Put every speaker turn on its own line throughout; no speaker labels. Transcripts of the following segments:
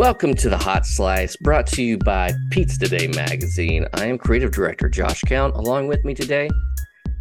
Welcome to the Hot Slice, brought to you by Pizza Today magazine. I am creative director Josh Count. Along with me today,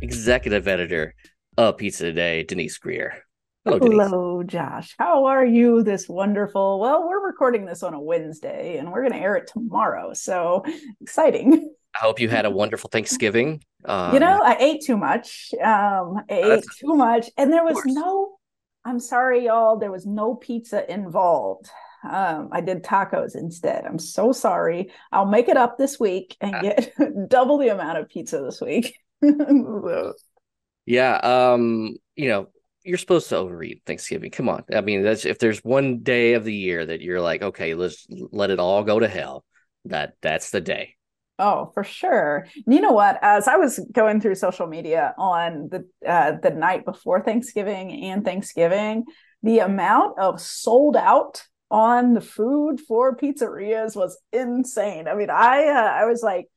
executive editor of Pizza Today, Denise Greer.
Hello, Denise. Hello, Josh. How are you this wonderful? Well, we're recording this on a Wednesday and we're going to air it tomorrow. So exciting.
I hope you had a wonderful Thanksgiving.
Um, you know, I ate too much. Um, I ate too much, and there was no. I'm sorry, y'all. There was no pizza involved. Um, I did tacos instead. I'm so sorry. I'll make it up this week and uh. get double the amount of pizza this week.
yeah. Um, you know, you're supposed to overeat Thanksgiving. Come on. I mean, that's if there's one day of the year that you're like, okay, let's let it all go to hell. That that's the day.
Oh, for sure. You know what? As I was going through social media on the uh, the night before Thanksgiving and Thanksgiving, the amount of sold out on the food for pizzerias was insane. I mean, I uh, I was like,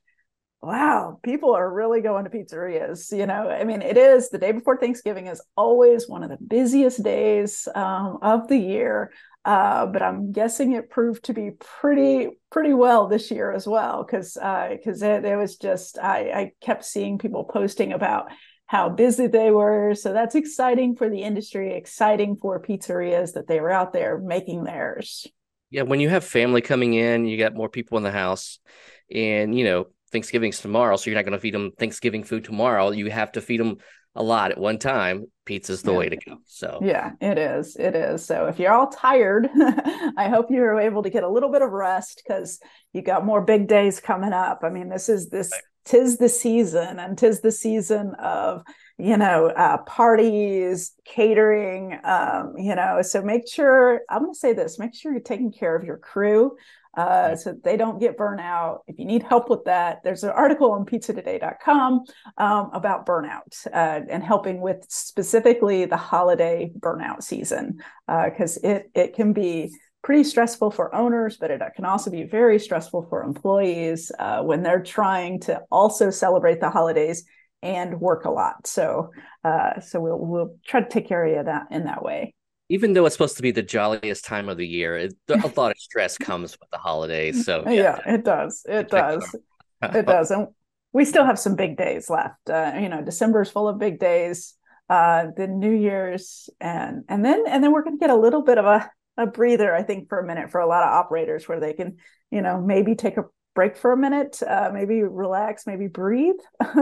wow, people are really going to pizzerias. You know, I mean, it is the day before Thanksgiving is always one of the busiest days um, of the year. Uh, but I'm guessing it proved to be pretty pretty well this year as well because because uh, it, it was just I, I kept seeing people posting about how busy they were. So that's exciting for the industry, exciting for pizzerias that they were out there making theirs.
Yeah, when you have family coming in, you got more people in the house, and you know Thanksgiving's tomorrow, so you're not going to feed them Thanksgiving food tomorrow. You have to feed them a lot at one time, pizza's the yeah. way to go. So
yeah, it is. It is. So if you're all tired, I hope you're able to get a little bit of rest because you got more big days coming up. I mean, this is this tis the season, and tis the season of you know uh, parties, catering. Um, you know, so make sure I'm going to say this: make sure you're taking care of your crew uh, so they don't get burnout. If you need help with that, there's an article on pizzatoday.com um, about burnout uh, and helping with specifically the holiday burnout season because uh, it it can be pretty stressful for owners, but it can also be very stressful for employees uh, when they're trying to also celebrate the holidays and work a lot. So uh, so we'll we'll try to take care of you that in that way
even though it's supposed to be the jolliest time of the year, it, a lot of stress comes with the holidays. So
yeah, yeah it does. It does. it does. And we still have some big days left. Uh, you know, December is full of big days. Uh, the New Year's, and and then and then we're going to get a little bit of a a breather, I think, for a minute for a lot of operators, where they can, you know, maybe take a break for a minute, uh, maybe relax, maybe breathe.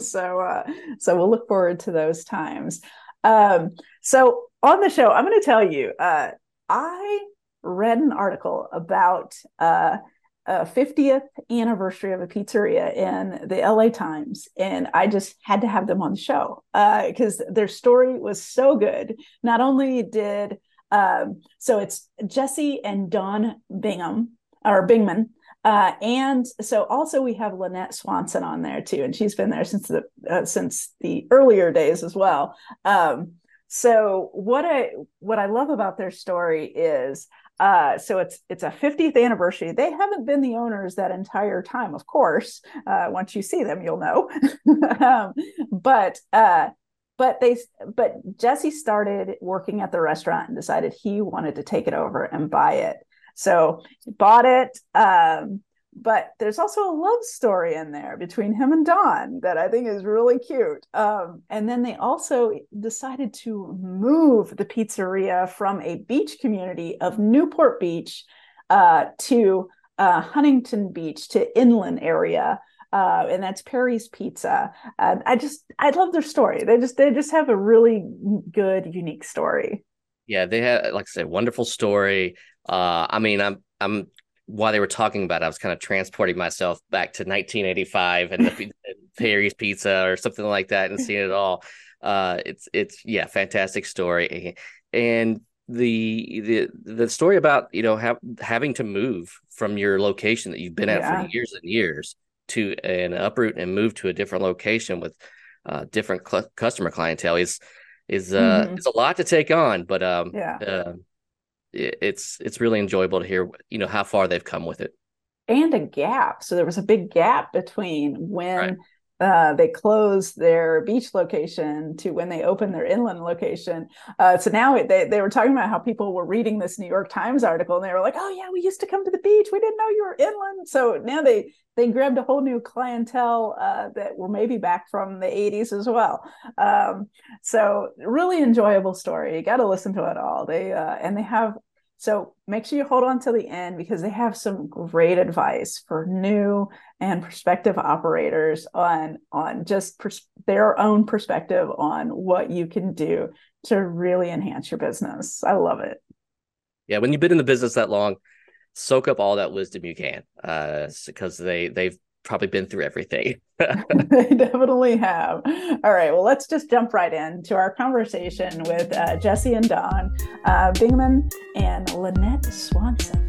so, uh, so we'll look forward to those times. Um, so on the show, I'm going to tell you, uh, I read an article about uh, a 50th anniversary of a pizzeria in the LA Times, and I just had to have them on the show because uh, their story was so good. Not only did um, so it's Jesse and Dawn Bingham or Bingaman. Uh, and so also we have Lynette Swanson on there too, and she's been there since the uh, since the earlier days as well. Um, so what I what I love about their story is uh, so it's it's a 50th anniversary. They haven't been the owners that entire time, of course. Uh, once you see them, you'll know. um, but uh, but they but Jesse started working at the restaurant and decided he wanted to take it over and buy it. So he bought it. Um, but there's also a love story in there between him and Dawn that I think is really cute. Um, and then they also decided to move the pizzeria from a beach community of Newport Beach uh, to uh, Huntington Beach to inland area. Uh, and that's Perry's Pizza. I just, I love their story. They just, they just have a really good, unique story.
Yeah, they had, like I said, wonderful story. Uh, I mean, I'm, I'm while they were talking about it, I was kind of transporting myself back to 1985 and the Perry's Pizza or something like that and seeing it all. Uh, it's it's yeah, fantastic story, and the the the story about you know have, having to move from your location that you've been at yeah. for years and years to an uproot and move to a different location with uh, different cl- customer clientele is is uh mm-hmm. it's a lot to take on, but um yeah. Uh, it's it's really enjoyable to hear you know how far they've come with it
and a gap so there was a big gap between when right. Uh, they closed their beach location to when they opened their inland location. Uh, so now they, they were talking about how people were reading this New York Times article and they were like, oh, yeah, we used to come to the beach. We didn't know you were inland. So now they, they grabbed a whole new clientele uh, that were maybe back from the 80s as well. Um, so really enjoyable story. You got to listen to it all. They uh, and they have so make sure you hold on till the end because they have some great advice for new and prospective operators on on just pers- their own perspective on what you can do to really enhance your business. I love it.
Yeah, when you've been in the business that long, soak up all that wisdom you can, uh, because they they've probably been through everything.
they definitely have. All right. Well, let's just jump right into our conversation with uh, Jesse and Dawn uh, Bingaman and Lynette Swanson.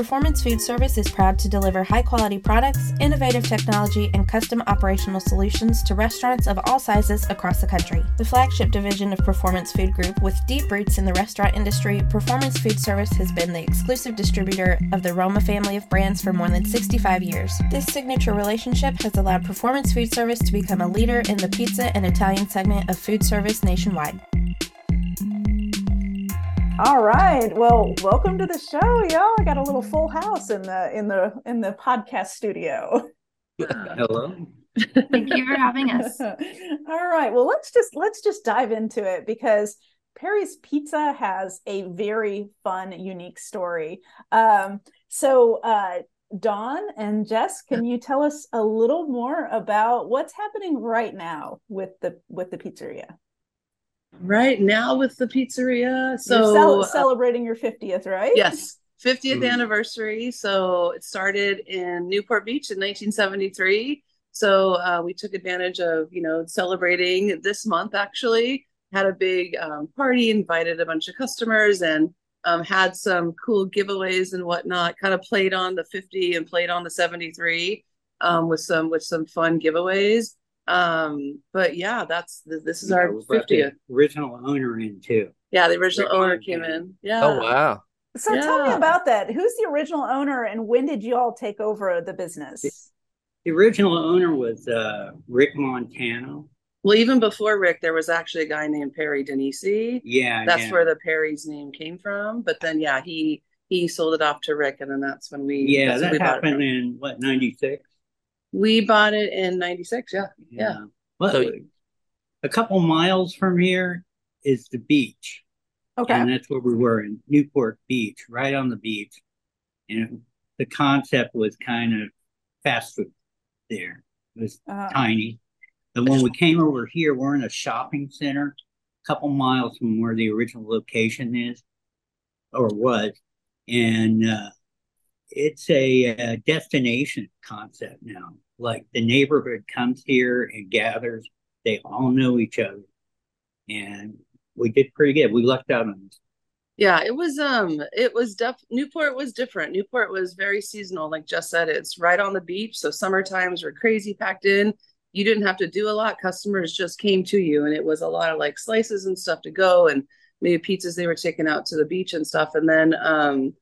Performance Food Service is proud to deliver high quality products, innovative technology, and custom operational solutions to restaurants of all sizes across the country. The flagship division of Performance Food Group, with deep roots in the restaurant industry, Performance Food Service has been the exclusive distributor of the Roma family of brands for more than 65 years. This signature relationship has allowed Performance Food Service to become a leader in the pizza and Italian segment of food service nationwide.
All right. Well, welcome to the show, y'all. I got a little full house in the in the in the podcast studio.
Hello.
Thank you for having us.
All right. Well, let's just let's just dive into it because Perry's Pizza has a very fun, unique story. Um, so, uh, Dawn and Jess, can you tell us a little more about what's happening right now with the with the pizzeria?
Right now with the pizzeria. So
You're cel- celebrating your 50th, right?
yes, 50th
Mhm.
anniversary. So it started in Newport Beach in 1973. So uh, we took advantage of you know celebrating this month. Actually, had a big um, party, invited a bunch of customers, and um, had some cool giveaways and whatnot. Kind of played on the 50 and played on the 73 um, with some with some fun giveaways. Um, but yeah, that's this is
Yeah,
our
we brought the
50th.
Original owner in too.
Yeah, the original
Rick
owner came
came.
in. Yeah.
Oh wow.
So tell me about that. Who's the original owner and when did you all take over the business?
The original owner was uh, Rick Montano.
Well, even before Rick, there was actually a guy named Perry Denisi.
Yeah,
That's
yeah.
where the Perry's name came from. But then, yeah, he he sold it off to Rick, and then that's when we
yeah, that
we
happened in what '96.
We bought it in '96. Yeah, yeah.
Well,
So-
a couple miles from here is the beach,
Okay.
and that's where we were in Newport Beach, right on the beach. And the concept was kind of fast food there. It was
Uh,
tiny. And when we came over here, we're in a shopping center, a couple miles from where the original location is or was. And uh, it's a, uh destination concept now. Like the neighborhood comes here and gathers, they all know each other. And we did pretty good. We lucked out on this.
Yeah, it was um it was def Newport was different. Newport was very seasonal, like Jess said, it's right on the beach. So summer times were crazy packed in. You didn't have to do a lot. Customers just came to you and it was a lot of like slices and stuff to go and maybe pizzas they were taking out to the beach and stuff. And then um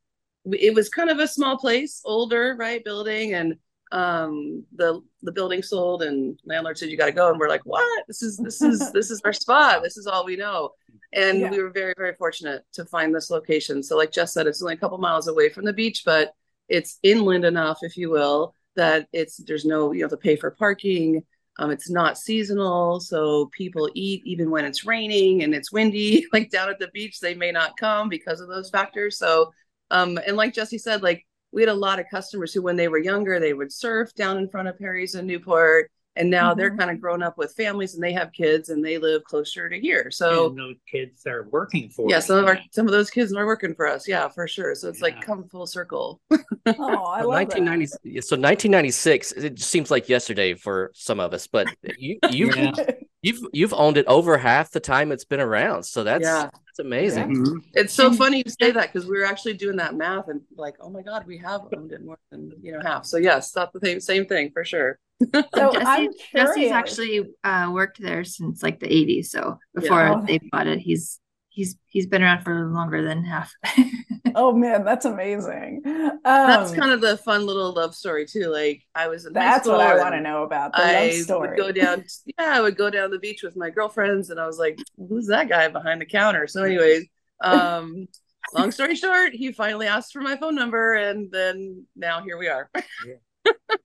it was kind of a small place, older, right, building and um the the building sold and landlord said you got to go and we're like what? This is this is this is our spot. This is all we know. And
Yeah.
we were very very fortunate to find this location. So like jess said it's only a couple miles away from the beach but it's inland enough if you will that it's there's no you have to pay for parking. Um, it's not seasonal so people eat even when it's raining and it's windy like down at the beach they may not come because of those factors. So um, and like jesse said like we had a lot of customers who when they were younger they would surf down in front of perry's in newport and now they're
Mhm.
kind of grown up with families and they have kids and they live closer to here. So
and those kids are working for
yeah some of our some of those kids are working for us. Yeah for sure. So it's like come full circle.
Oh, I love
1990 so 1996 it seems like yesterday for some of us but you you
Yeah.
that.
you've you've owned it over half the time it's been around so that's
Yeah.
that's amazing
Mhm.
it's so funny you say that because we were actually doing that math and like oh my god we have owned it more than you know half so yes that's the same, same thing for sure
So
Jesse, Jesse's actually uh, worked there since like the 80s. So before
Oh.
they bought it, he's he's he's been around for longer than half.
oh man, that's amazing. Um,
that's kind of the fun little love story too. Like I was in
that's what I want to know about the
I
love story.
would go down, yeah, I would go down the beach with my girlfriends, and I was like, "Who's that guy behind the counter?" So, anyways, um, long story short, he finally asked for my phone number, and then now here we are.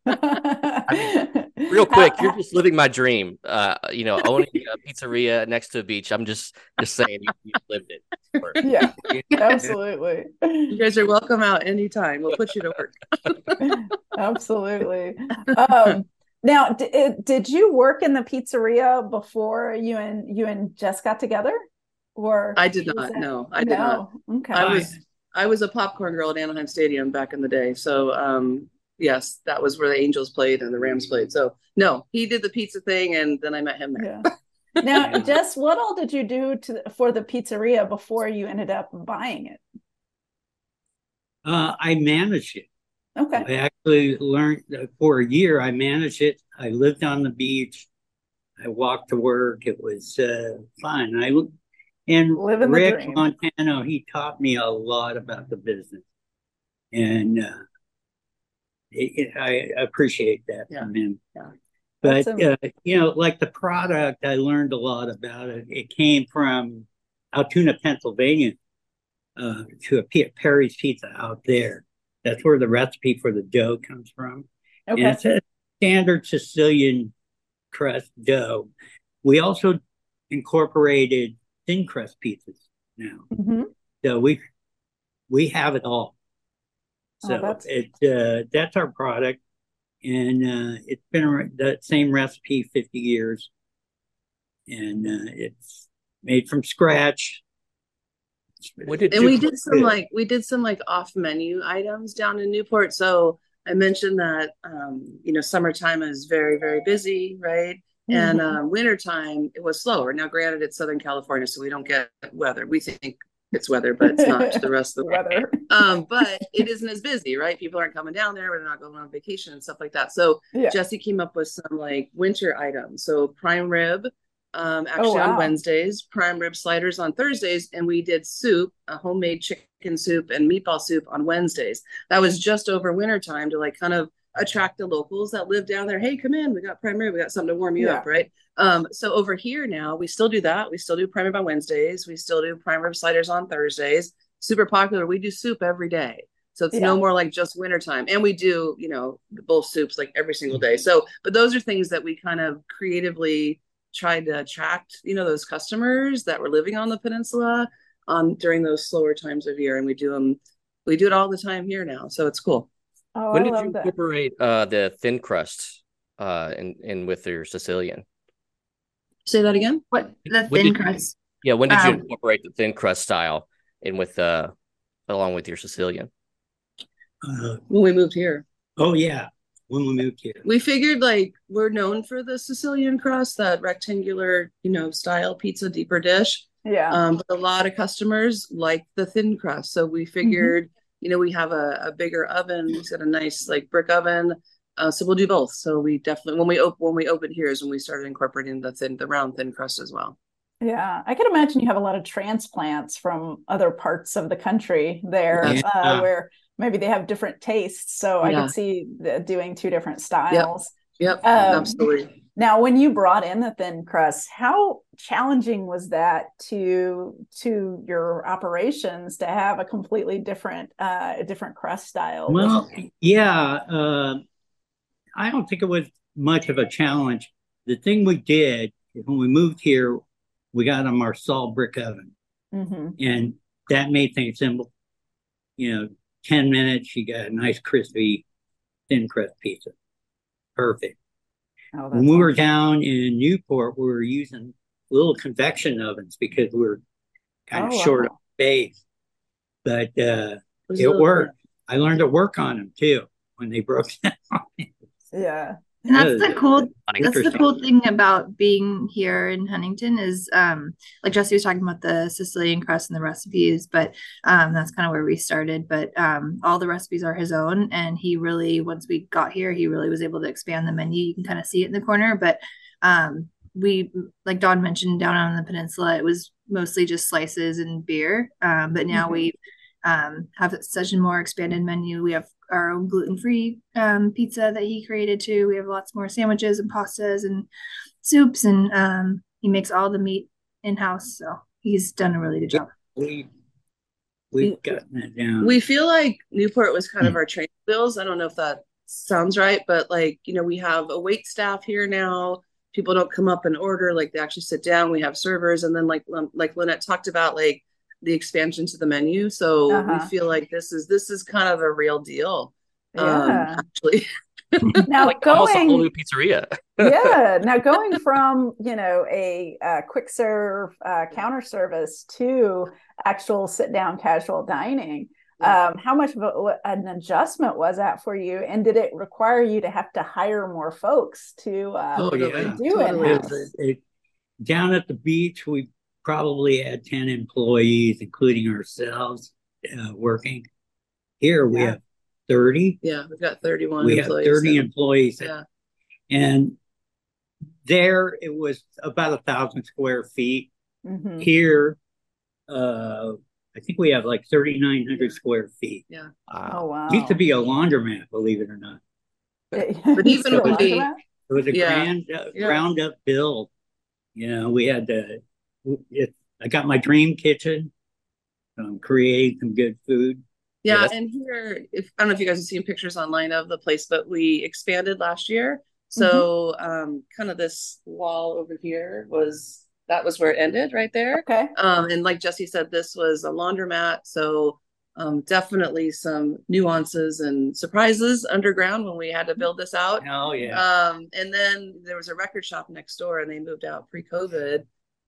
real quick, you're just living my dream. Uh, you know, owning a pizzeria next to a beach. I'm just just saying you, you lived it.
Yeah, absolutely.
You guys are welcome out anytime. We'll put you to work.
absolutely. Um, now, d- did you work in the pizzeria before you and you and Jess got together? Or
I did not. No, I did no. not. Okay. I was I was a popcorn girl at Anaheim Stadium back in the day. So um, yes, that was where the Angels played and the Rams played. So no, he did the pizza thing, and then I met him there.
Yeah. now, Jess, what all did you do to for the pizzeria before you ended up buying it?
Uh, I managed it.
Okay.
I actually learned for a year. I managed it. I lived on the beach. I walked to work. It was uh, fun. I and
Living
Rick Montano. He taught me a lot about the business, and uh, it, it, I appreciate that
yeah.
from him.
Yeah.
But uh, you know, like the product, I learned a lot about it. It came from Altoona, Pennsylvania, uh, to a P- Perry's Pizza out there. That's where the recipe for the dough comes from.
Okay.
And it's a standard Sicilian crust dough. We also incorporated thin crust pizzas now.
Mm-hmm.
So we we have it all. So oh, that's... it uh, that's our product, and uh, it's been that same recipe fifty years, and uh, it's made from scratch.
and we did some like we did some like off menu items down in Newport. So I mentioned that um, you know summertime is very very busy, right? Mm-hmm. And um, wintertime it was slower. Now, granted, it's Southern California, so we don't get weather. We think it's weather, but it's not to the rest of the
weather.
Um, but it isn't as busy, right? People aren't coming down there. We're not going on vacation and stuff like that. So yeah. Jesse came up with some like winter items. So prime rib, um, actually oh, wow. on Wednesdays, prime rib sliders on Thursdays, and we did soup, a homemade chicken soup and meatball soup on Wednesdays. That was just over winter time to like kind of attract the locals that live down there. Hey, come in. We got prime rib. We got something to warm you yeah. up, right? Um, so over here now, we still do that. We still do prime rib on Wednesdays. We still do prime rib sliders on Thursdays. Super popular. We do soup every day. So it's yeah. no more like just wintertime. And we do, you know, both soups like every single day. So, but those are things that we kind of creatively tried to attract, you know, those customers that were living on the peninsula on during those slower times of year. And we do them, we do it all the time here now. So it's cool.
Oh,
when
I
did you
that.
incorporate uh, the thin crust uh, in, in with your Sicilian?
Say that again.
What the when thin crust?
You, yeah, when did um, you incorporate the thin crust style in with uh along with your Sicilian?
Uh,
when we moved here.
Oh yeah, when we moved here.
We figured like we're known for the Sicilian crust, that rectangular, you know, style pizza deeper dish.
Yeah.
Um, but a lot of customers like the thin crust, so we figured, mm-hmm. You know, we have a, a bigger oven. We've got a nice like brick oven uh, so we'll do both. So we definitely when we open when we open here is when we started incorporating the thin the round thin crust as well.
Yeah, I can imagine you have a lot of transplants from other parts of the country there, yeah. uh, where maybe they have different tastes. So yeah. I could see doing two different styles.
Yep, yep um, absolutely.
Now, when you brought in the thin crust, how challenging was that to to your operations to have a completely different uh, different crust style?
Well, yeah, uh, I don't think it was much of a challenge. The thing we did when we moved here, we got a Marsal brick oven,
mm-hmm.
and that made things simple. You know, ten minutes, you got a nice crispy thin crust pizza. Perfect.
Oh,
when we awesome. were down in Newport, we were using little convection ovens because we were kind of oh, short wow. of space. But uh, it, it worked. I learned to work on them too when they broke down.
Yeah.
And that's the cool that's the cool thing about being here in Huntington is um like Jesse was talking about the Sicilian crust and the recipes, but um that's kind of where we started. But um all the recipes are his own and he really once we got here, he really was able to expand the menu. You can kind of see it in the corner, but um we like Dawn mentioned down on the peninsula, it was mostly just slices and beer. Um, but now mm-hmm. we um, have such a more expanded menu. We have our own gluten free um, pizza that he created too. We have lots more sandwiches and pastas and soups, and um, he makes all the meat in house. So he's done a really good job.
We we've gotten it down.
We feel like Newport was kind of hmm. our training wheels. I don't know if that sounds right, but like you know, we have a wait staff here now. People don't come up and order; like they actually sit down. We have servers, and then like like Lynette talked about, like the expansion to the menu. So uh-huh. we feel like this is this is kind of a real deal. Um, yeah. Um, actually.
now like going almost a
whole new pizzeria.
yeah. Now going from you know a, a quick serve uh, counter service to actual sit down casual dining. Um, how much of a, an adjustment was that for you, and did it require you to have to hire more folks to uh, oh, yeah. do totally. it, it?
Down at the beach, we probably had 10 employees, including ourselves, uh, working. Here we yeah. have 30.
Yeah, we've got 31
we employees, have 30 so. employees. Yeah. And there it was about a thousand square feet. Mm-hmm. Here, uh, I think we have like 3,900 square feet.
Yeah.
Oh, wow.
It used to be a laundromat, believe it or not.
But, but even when we, it
was a yeah. grand, uh, yeah. ground up build. You know, we had to it, I got my dream kitchen, um, create some good food.
Yeah, and here, if I don't know if you guys have seen pictures online of the place, but we expanded last year. So, mm-hmm. um, kind of this wall over here was that was where it ended, right there.
Okay.
Um, and like Jesse said, this was a laundromat, so um, definitely some nuances and surprises underground when we had to build this out.
Oh yeah.
Um, and then there was a record shop next door, and they moved out pre-COVID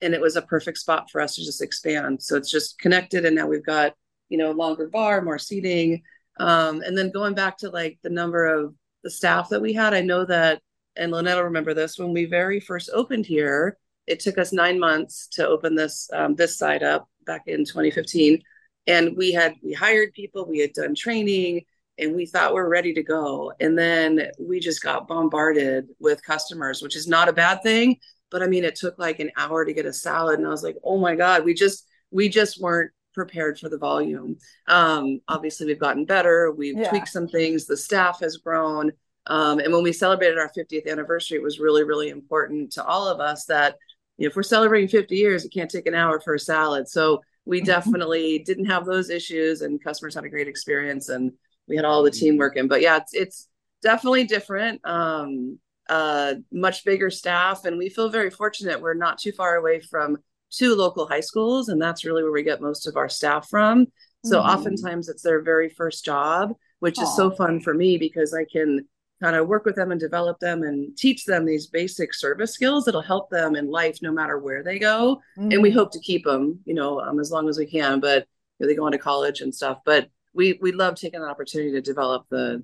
and it was a perfect spot for us to just expand. So it's just connected, and now we've got you know a longer bar, more seating, um, and then going back to like the number of the staff that we had. I know that, and Lynette will remember this when we very first opened here. It took us nine months to open this um, this side up back in 2015, and we had we hired people, we had done training, and we thought we're ready to go, and then we just got bombarded with customers, which is not a bad thing but I mean, it took like an hour to get a salad, and I was like, oh my god, we just we just weren't prepared for the volume. Um, obviously, we've gotten better. We've yeah. tweaked some things. The staff has grown. Um, and when we celebrated our 50th anniversary, it was really, really important to all of us that you know, if we're celebrating 50 years, it can't take an hour for a salad. So we mm-hmm. definitely didn't have those issues, and customers had a great experience, and we had all the team working. But yeah, it's it's definitely different. Um, uh, much bigger staff, and we feel very fortunate. We're not too far away from two local high schools, and that's really where we get most of our staff from. So mm-hmm. oftentimes it's their very first job, which Aww. is so fun for me because I can kind of work with them and develop them and teach them these basic service skills that'll help them in life no matter where they go. Mm-hmm. And we mm-hmm. hope to keep them, you know, um, as long as we can. But you know, they go on to college and stuff. But we we love taking the opportunity to develop the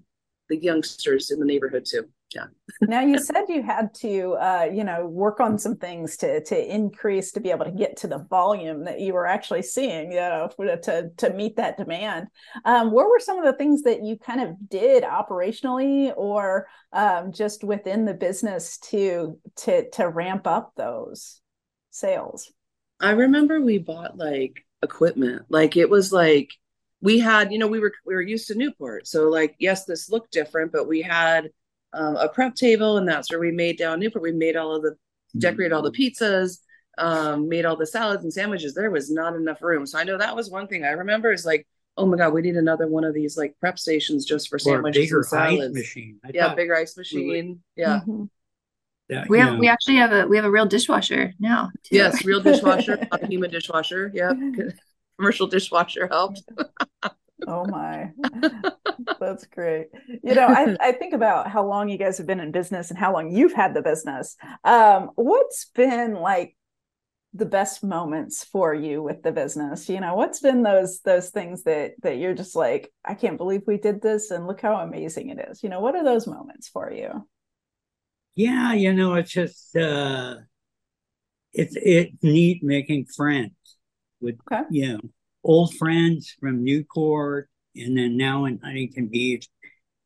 the youngsters in the neighborhood too yeah.
Now you said you had to uh, you know work on some things to to increase to be able to get to the volume that you were actually seeing you know to to meet that demand. Um, what were some of the things that you kind of did operationally or um, just within the business to to to ramp up those sales?
I remember we bought like equipment. Like it was like we had you know we were we were used to newport. So like yes this looked different but we had um, a prep table, and that's where we made down Newport. We made all of the decorated all the pizzas, um, made all the salads and sandwiches. There was not enough room, so I know that was one thing I remember is like, oh my god, we need another one of these like prep stations just for sandwiches and salads.
machine.
I yeah, bigger ice machine. Yeah. Mm-hmm.
Yeah, we have know. we actually have a we have a real dishwasher now.
Too. Yes, real dishwasher, a human dishwasher. Yeah, commercial dishwasher helped.
Oh my. That's great. You know I, I think about how long you guys have been in business and how long you've had the business. Um, what's been like the best moments for you with the business? You know what's been those those things that that you're just like i can't believe we did this and look how amazing it is. You know what are those moments for you?
Yeah you know it's just uh it's it's neat making friends with okay. you. know old friends from Newport and then now in Huntington Beach.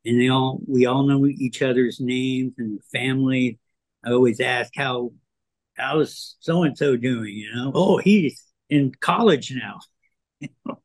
And they all we all know each other's names and family. I always ask how how's so and so doing? You know, oh, he's in college now.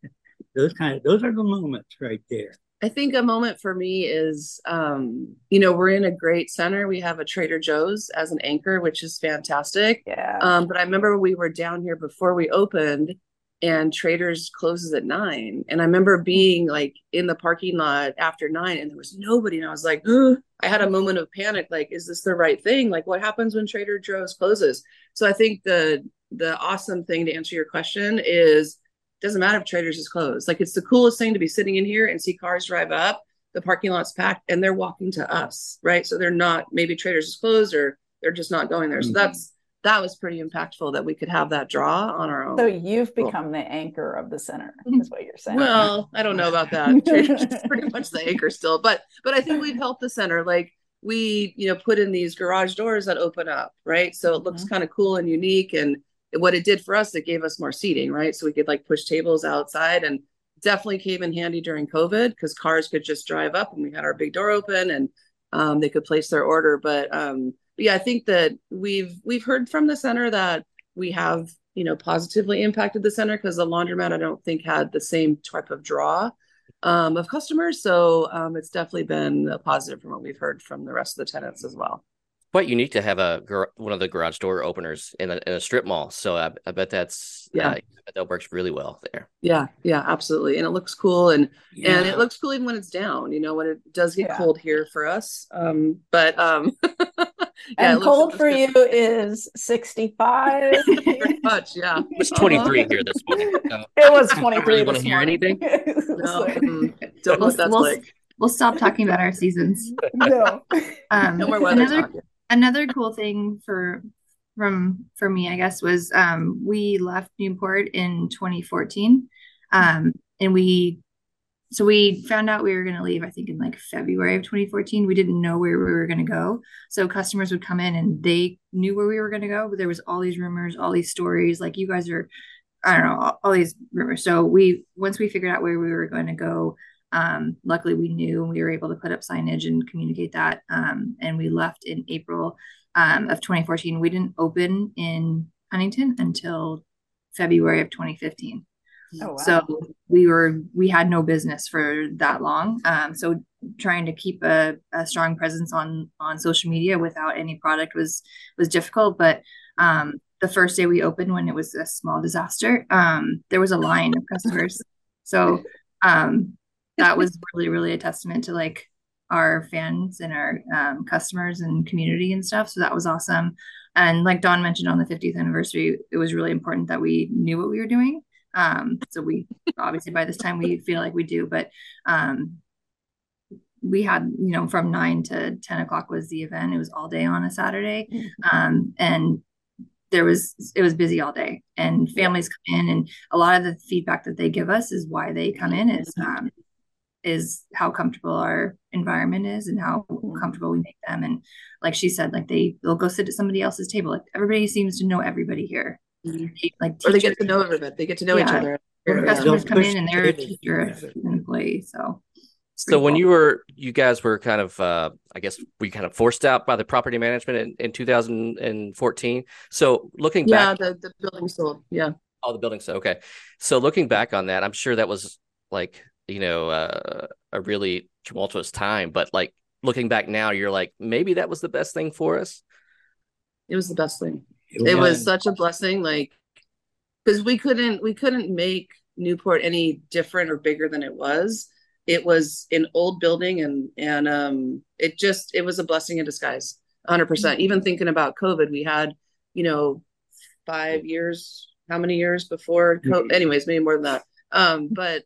those kind of those are the moments right there.
I think a moment for me is, um, you know, we're in a great center. We have a Trader Joe's as an anchor, which is fantastic.
Yeah.
Um, but I remember we were down here before we opened, and Traders closes at nine. And I remember being like in the parking lot after nine, and there was nobody. And I was like, Ugh. I had a moment of panic. Like, is this the right thing? Like, what happens when Trader Joe's closes? So I think the the awesome thing to answer your question is doesn't matter if Traders is closed. Like it's the coolest thing to be sitting in here and see cars drive up, the parking lot's packed, and they're walking to us, right? So they're not maybe Traders is closed or they're just not going there. Mm-hmm. So that's that was pretty impactful that we could have that draw on our own.
So you've become cool. the anchor of the center, is what you're saying.
Well, I don't know about that. Is pretty much the anchor still, but but I think we've helped the center. Like we, you know, put in these garage doors that open up, right? So it looks mm-hmm. kind of cool and unique and what it did for us, it gave us more seating, right? So we could like push tables outside and definitely came in handy during COVID because cars could just drive up and we had our big door open and um, they could place their order. But, um, yeah, I think that we've we've heard from the center that we have you know positively impacted the center because the laundromat I don't think had the same type of draw um, of customers. So um, it's definitely been a positive from what we've heard from the rest of the tenants as well
quite unique to have a one of the garage door openers in a, in a strip mall. So I, I bet that's yeah, uh, bet that works really well there.
Yeah, yeah, absolutely, and it looks cool, and yeah. and it looks cool even when it's down. You know, when it does get yeah. cold here for us. Um, but um,
yeah, and cold for you is sixty five.
Pretty much, yeah.
It's twenty three here this morning.
So. It was twenty three.
Really want to hear anything?
no, mm, don't know what that's we'll, like.
We'll stop talking about our seasons.
No.
Um, no more weather another, talking another cool thing for from for me, I guess, was um, we left Newport in 2014, um, and we so we found out we were going to leave. I think in like February of 2014. We didn't know where we were going to go, so customers would come in and they knew where we were going to go, but there was all these rumors, all these stories. Like you guys are, I don't know, all, all these rumors. So we once we figured out where we were going to go, um, luckily, we knew we were able to put up signage and communicate that. Um, and we left in April um, of 2014. We didn't open in Huntington until February of 2015. Oh, wow. So we were we had no business for that long. Um, so trying to keep a, a, strong presence on on social media without any product was was difficult. But um, the first day we opened, when it was a small disaster, um, there was a line of customers. So um, that was really really a testament to like our fans and our um, customers and community and stuff so that was awesome and like dawn mentioned on the 50th anniversary it was really important that we knew what we were doing um, so we obviously by this time we feel like we do but um, we had you know from 9 to 10 o'clock was the event it was all day on a saturday mm-hmm. um, and there was it was busy all day and families come in and a lot of the feedback that they give us is why they come in is um, is how comfortable our environment is and how mm-hmm. comfortable we make them. And like she said, like they they'll go sit at somebody else's table. Like everybody seems to know everybody here.
Mm-hmm. Like teachers, or they get to know everybody. They get to know yeah. each other.
Or customers come in and they're a teacher, an employee. So
so when you were you guys were kind of uh i guess we kind of forced out by the property management in, in 2014 so looking
yeah,
back
the, the building sold yeah
oh the building sold okay so looking back on that i'm sure that was like you know uh, a really tumultuous time but like looking back now you're like maybe that was the best thing for us
it was the best thing it, was such a blessing like because we couldn't we couldn't make newport any different or bigger than it was it was an old building and and um it just it was a blessing in disguise 100% mm hmm even thinking about covid we had you know five years how many years before COVID? anyways maybe more than that um but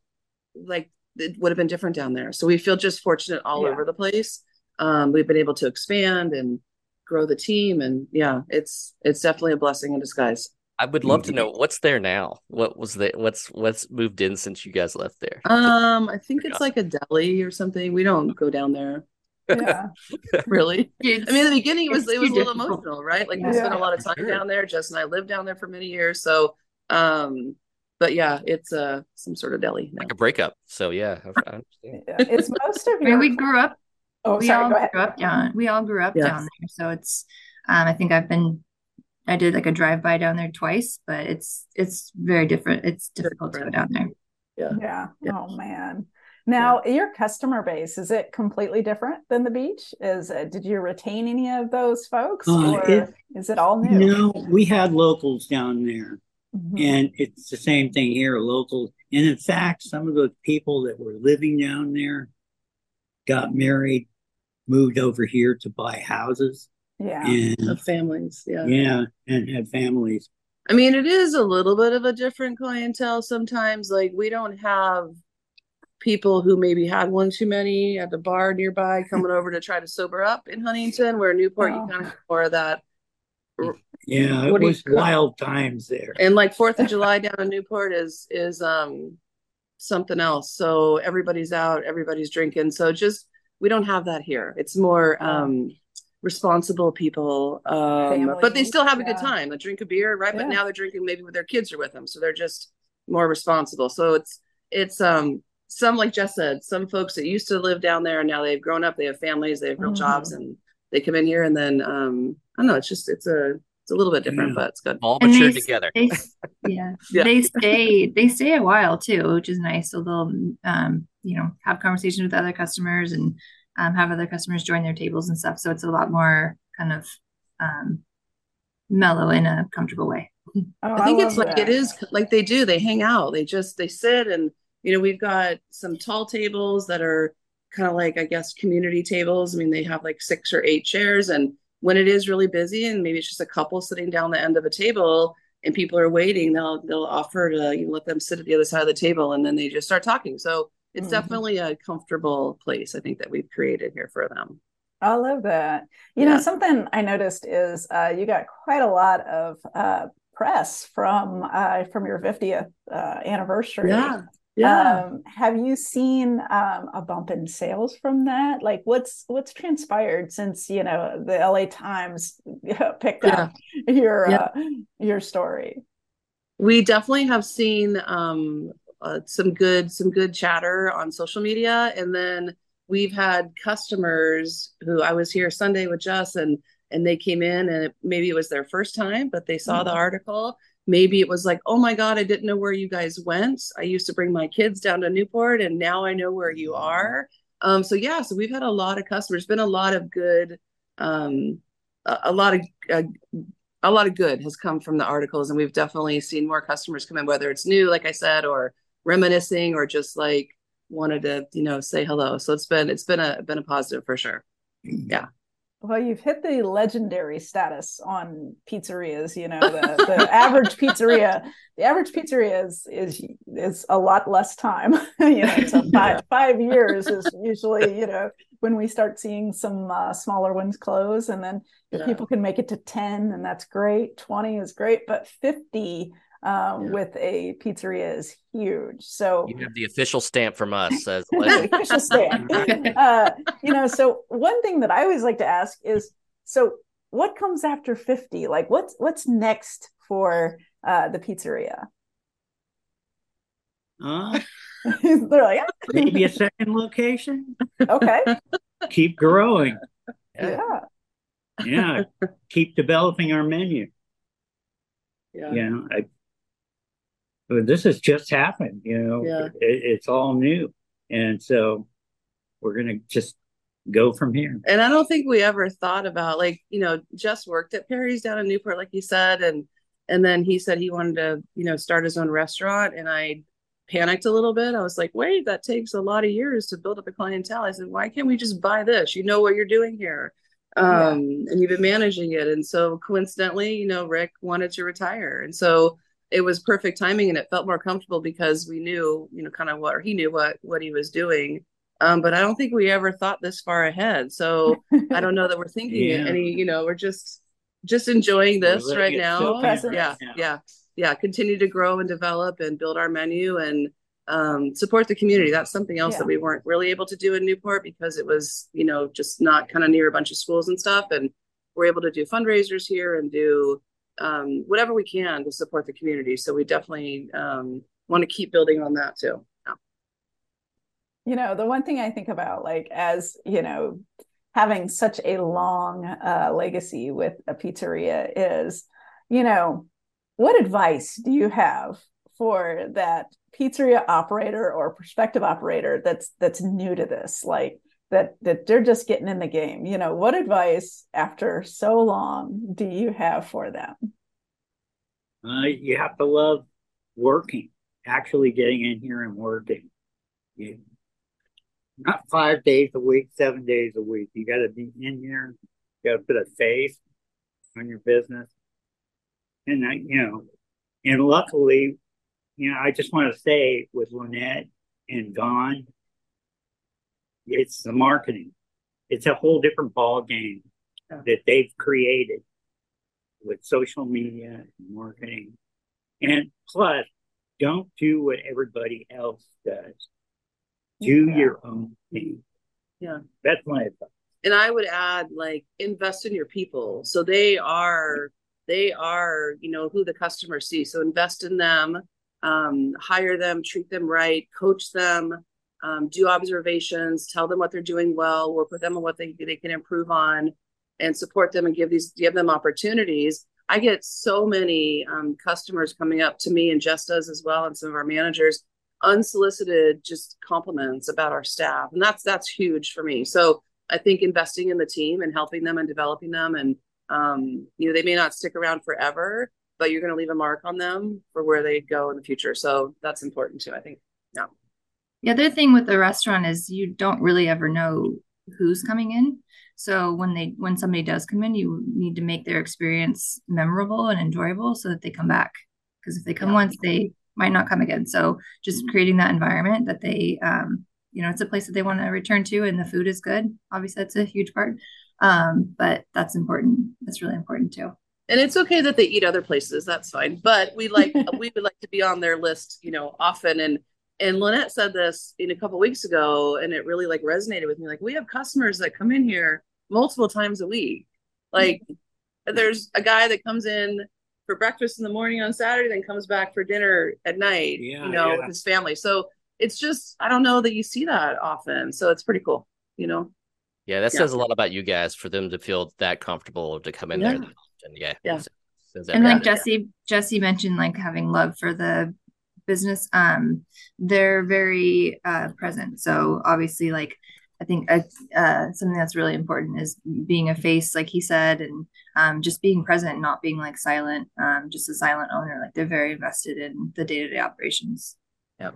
like it would have been different down there. So we feel just fortunate all yeah. over the place. Um, we've been able to expand and grow the team, and yeah, it's it's definitely a blessing in disguise.
I would love to know what's there now. What was the what's what's moved in since you guys left there?
Um, I think it's like a deli or something. We don't go down there.
Yeah,
really. It's, I mean, in the beginning, it was it was a little emotional, right? Like yeah. we spent a lot of time sure. down there. Jess and I lived down there for many years, so um, but yeah, it's uh some sort of deli.
Now. Like a breakup. So yeah, I, I
yeah, it's most of your.
I mean, we grew up.
Oh,
we
sorry,
all grew up down. We all grew up yes. down there, so it's. Um, I think I've been I did like a drive by down there twice, but it's it's very different. It's difficult different. to go down there.
Yeah. yeah. yeah. Oh man. Now, yeah. your customer base is it completely different than the beach? Is it, did you retain any of those folks, uh, or it, is it all new?
No, we had locals down there, mm-hmm. and it's the same thing here. Locals, and in fact, some of the people that were living down there got married, moved over here to buy houses.
Yeah,
and, of families. Yeah,
yeah, and had families.
I mean, it is a little bit of a different clientele sometimes. Like we don't have people who maybe had one too many at the bar nearby coming over to try to sober up in Huntington, where Newport oh. you kind of have more of that.
Yeah, it was wild times there.
And like Fourth of July down in Newport is is um something else. So everybody's out, everybody's drinking. So just we don't have that here. It's more um responsible people um but they still have a good time they drink a beer right yeah. but now they're drinking maybe with their kids are with them so they're just more responsible so it's it's um some like Jess said, some folks that used to live down there and now they've grown up, they have families, they have real mm-hmm. jobs, and they come in here and then um, I don't know, it's just it's a it's a little bit different, yeah. but it's good.
All mature together.
They, yeah. yeah. They stay they stay a while too, which is nice. So they'll um, you know, have conversations with other customers and um, have other customers join their tables and stuff. So it's a lot more kind of um, mellow in a comfortable way.
Oh, I think I it's like that. it is like they do. They hang out. They just they sit and you know, we've got some tall tables that are kind of like, I guess, community tables. I mean, they have like six or eight chairs. And when it is really busy and maybe it's just a couple sitting down the end of a table and people are waiting, they'll they'll offer to you know, let them sit at the other side of the table and then they just start talking. So it's mm-hmm. definitely a comfortable place, I think, that we've created here for them.
I love that. You yeah. know, something I noticed is uh, you got quite a lot of uh, press from uh, from your 50th uh, anniversary.
Yeah.
Yeah. Um, have you seen um, a bump in sales from that? Like, what's what's transpired since you know the LA Times picked yeah. up your yeah. uh, your story?
We definitely have seen um, uh, some good some good chatter on social media, and then we've had customers who I was here Sunday with Jess, and and they came in, and it, maybe it was their first time, but they saw mm-hmm. the article maybe it was like oh my god i didn't know where you guys went. I used to bring my kids down to newport and now i know where you are. Um, so yeah so we've had a lot of customers. Been a lot of good um, a, a, lot of uh, a lot of good has come from the articles and we've definitely seen more customers come in whether it's new like i said or reminiscing or just like wanted to you know say hello. So it's been it's been a been a positive for sure. Yeah
well, you've hit the legendary status on pizzerias. You know, the, the average pizzeria, the average pizzeria is is is a lot less time. you know, so five five years is usually you know when we start seeing some uh, smaller ones close, and then yeah. people can make it to ten, and that's great. Twenty is great, but fifty um, yeah. with a pizzeria is huge. So
you have the official stamp from us as
official stamp. uh, you know, so one thing that I always like to ask is, so what comes after fifty? Like, what's what's next for uh, the pizzeria?
Uh, They're
like ah.
maybe a second location.
Okay.
Keep growing.
Yeah.
Yeah. Keep developing our menu.
Yeah.
Yeah. I this has just happened. You know, yeah. it, it's all new, and so we're gonna just go from here.
And I don't think we ever thought about like you know just worked at Perry's down in Newport, like you said, and and then he said he wanted to you know start his own restaurant, and I panicked a little bit. I was like, wait, that takes a lot of years to build up a clientele. I said, why can't we just buy this? You know what you're doing here. Um, yeah. and you've been managing it. And so coincidentally, you know, Rick wanted to retire. And so it was perfect timing and it felt more comfortable because we knew, you know, kind of what, or he knew what, what he was doing. Um, but I don't think we ever thought this far ahead. So I don't know that we're thinking yeah. any, you know, we're just, just enjoying this right now. Yeah, yeah, yeah, yeah. Continue to grow and develop and build our menu and um, support the community. That's something else yeah. that we weren't really able to do in Newport because it was, you know, just not kind of near a bunch of schools and stuff. And we're able to do fundraisers here and do um, whatever we can to support the community. So we definitely um, want to keep building on that too. Yeah.
You know, the one thing I think about, like, as you know, having such a long uh, legacy with a pizzeria is you know, what advice do you have for that pizzeria operator or prospective operator that's that's new to this like that that they're just getting in the game. You know what advice after so long do you have for them?
Uh, you have to love working actually getting in here and working. You, not five days a week seven days a week. You got to be in here you got to put a face on your business. And I, you know and luckily you know, I just want to say with Lynette and Dawn, it's the marketing. It's a whole different ball game that they've created with social media and marketing. And plus, don't do what everybody else does. Do yeah. your own thing.
Yeah.
That's my advice.
And I would add like invest in your people. So they are they are, you know, who the customer sees. So invest in them um, hire them, treat them right, coach them, um, do observations, tell them what they're doing well, work with them on what they, they can improve on, and support them and give these give them opportunities. I get so many um, customers coming up to me, and does as well, and some of our managers, unsolicited just compliments about our staff, and that's that's huge for me. So I think investing in the team and helping them and developing them, and um, you know, they may not stick around forever, but you're going to leave a mark on them for where they go in the future. So that's important too, I think. Yeah.
The other thing with the restaurant is you don't really ever know who's coming in. So when they when somebody does come in, you need to make their experience memorable and enjoyable so that they come back. Because if they come yeah. once, they might not come again. So just creating that environment that they um, you know, it's a place that they want to return to and the food is good. Obviously that's a huge part. Um, but that's important. That's really important too
and it's okay that they eat other places that's fine but we like we would like to be on their list you know often and and lynette said this in a couple weeks ago and it really like resonated with me like we have customers that come in here multiple times a week. Like mm-hmm. there's a guy that comes in for breakfast in the morning on saturday then comes back for dinner at night yeah, you know yeah. with his family. So it's just i don't know that you see that often. So it's pretty cool you know?
Yeah that says a lot about you guys for them to feel that comfortable to come in there and yeah,
yeah.
and like Jesse, Jesse mentioned like having love for the business. Um, they're very uh, present. So obviously, like I think uh, uh, something that's really important is being a face, like he said, and um, just being present, not being like silent, um, just a silent owner. Like they're very invested in the day to day operations.
Yep.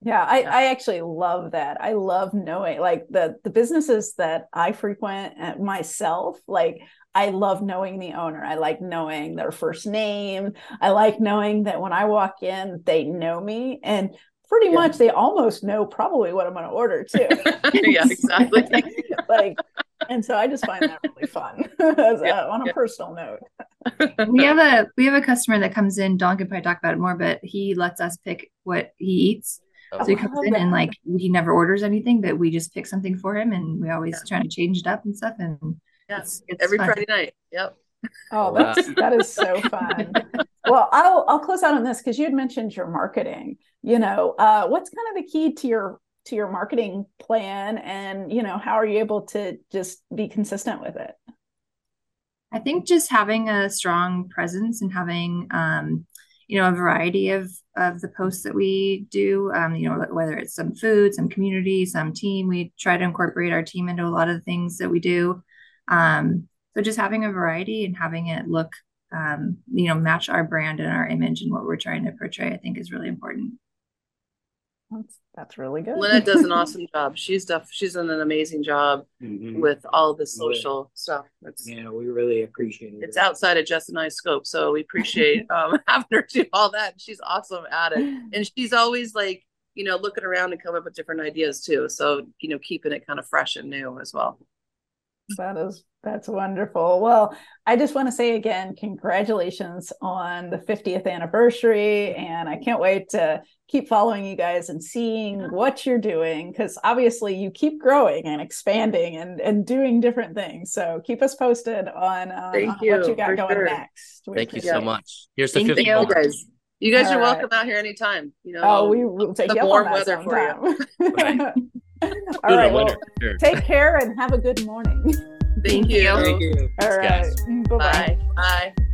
Yeah, I, I actually love that. I love knowing like the the businesses that I frequent uh, myself, like I love knowing the owner. I like knowing their first name. I like knowing that when I walk in, they know me. And pretty yeah. much they almost know probably what I'm going to order too.
yeah, exactly.
like, and so I just find that really fun as yeah, a, on a yeah. personal note.
we have a we have a customer that comes in. Dawn could probably talk about it more, but he lets us pick what he eats. Oh, so he comes in that. and like he never orders anything, but we just pick something for him, and we always try to change it up and stuff. And
yeah, it's, it's every fun. Friday night. Yep.
Oh, that's that is so fun. well, I'll I'll close out on this because you had mentioned your marketing. You know, uh, what's kind of the key to your to your marketing plan, and you know, how are you able to just be consistent with it?
I think just having a strong presence and having um, you know a variety of of the posts that we do um, you know whether it's some food some community some team we try to incorporate our team into a lot of the things that we do um, so just having a variety and having it look, um, you know, match our brand and our image and what we're trying to portray, I think is really important.
That's that's really good.
Lynette does an awesome job. She's def- she's done an amazing job mm-hmm. with all the social stuff.
It's, yeah, we really appreciate it.
It's outside of Jess and I's scope, so we appreciate um, having her do all that. She's awesome at it, and she's always like you know looking around and coming up with different ideas too. So you know, keeping it kind of fresh and new as well.
That is that's wonderful. Well, I just want to say again, congratulations on the 50th anniversary. And I can't wait to keep following you guys and seeing what you're doing because obviously you keep growing and expanding and, and doing different things. So keep us posted on, uh, on you, what you got going sure. next.
We Thank you so much. Here's the
Thank
50th.
You guys. You guys All are welcome out here anytime. You know,
oh, we will take the warm weather for you. All right. Well, sure. take care and have a good morning.
Thank you. Thank you.
All right.
Mm, bye-bye. Bye.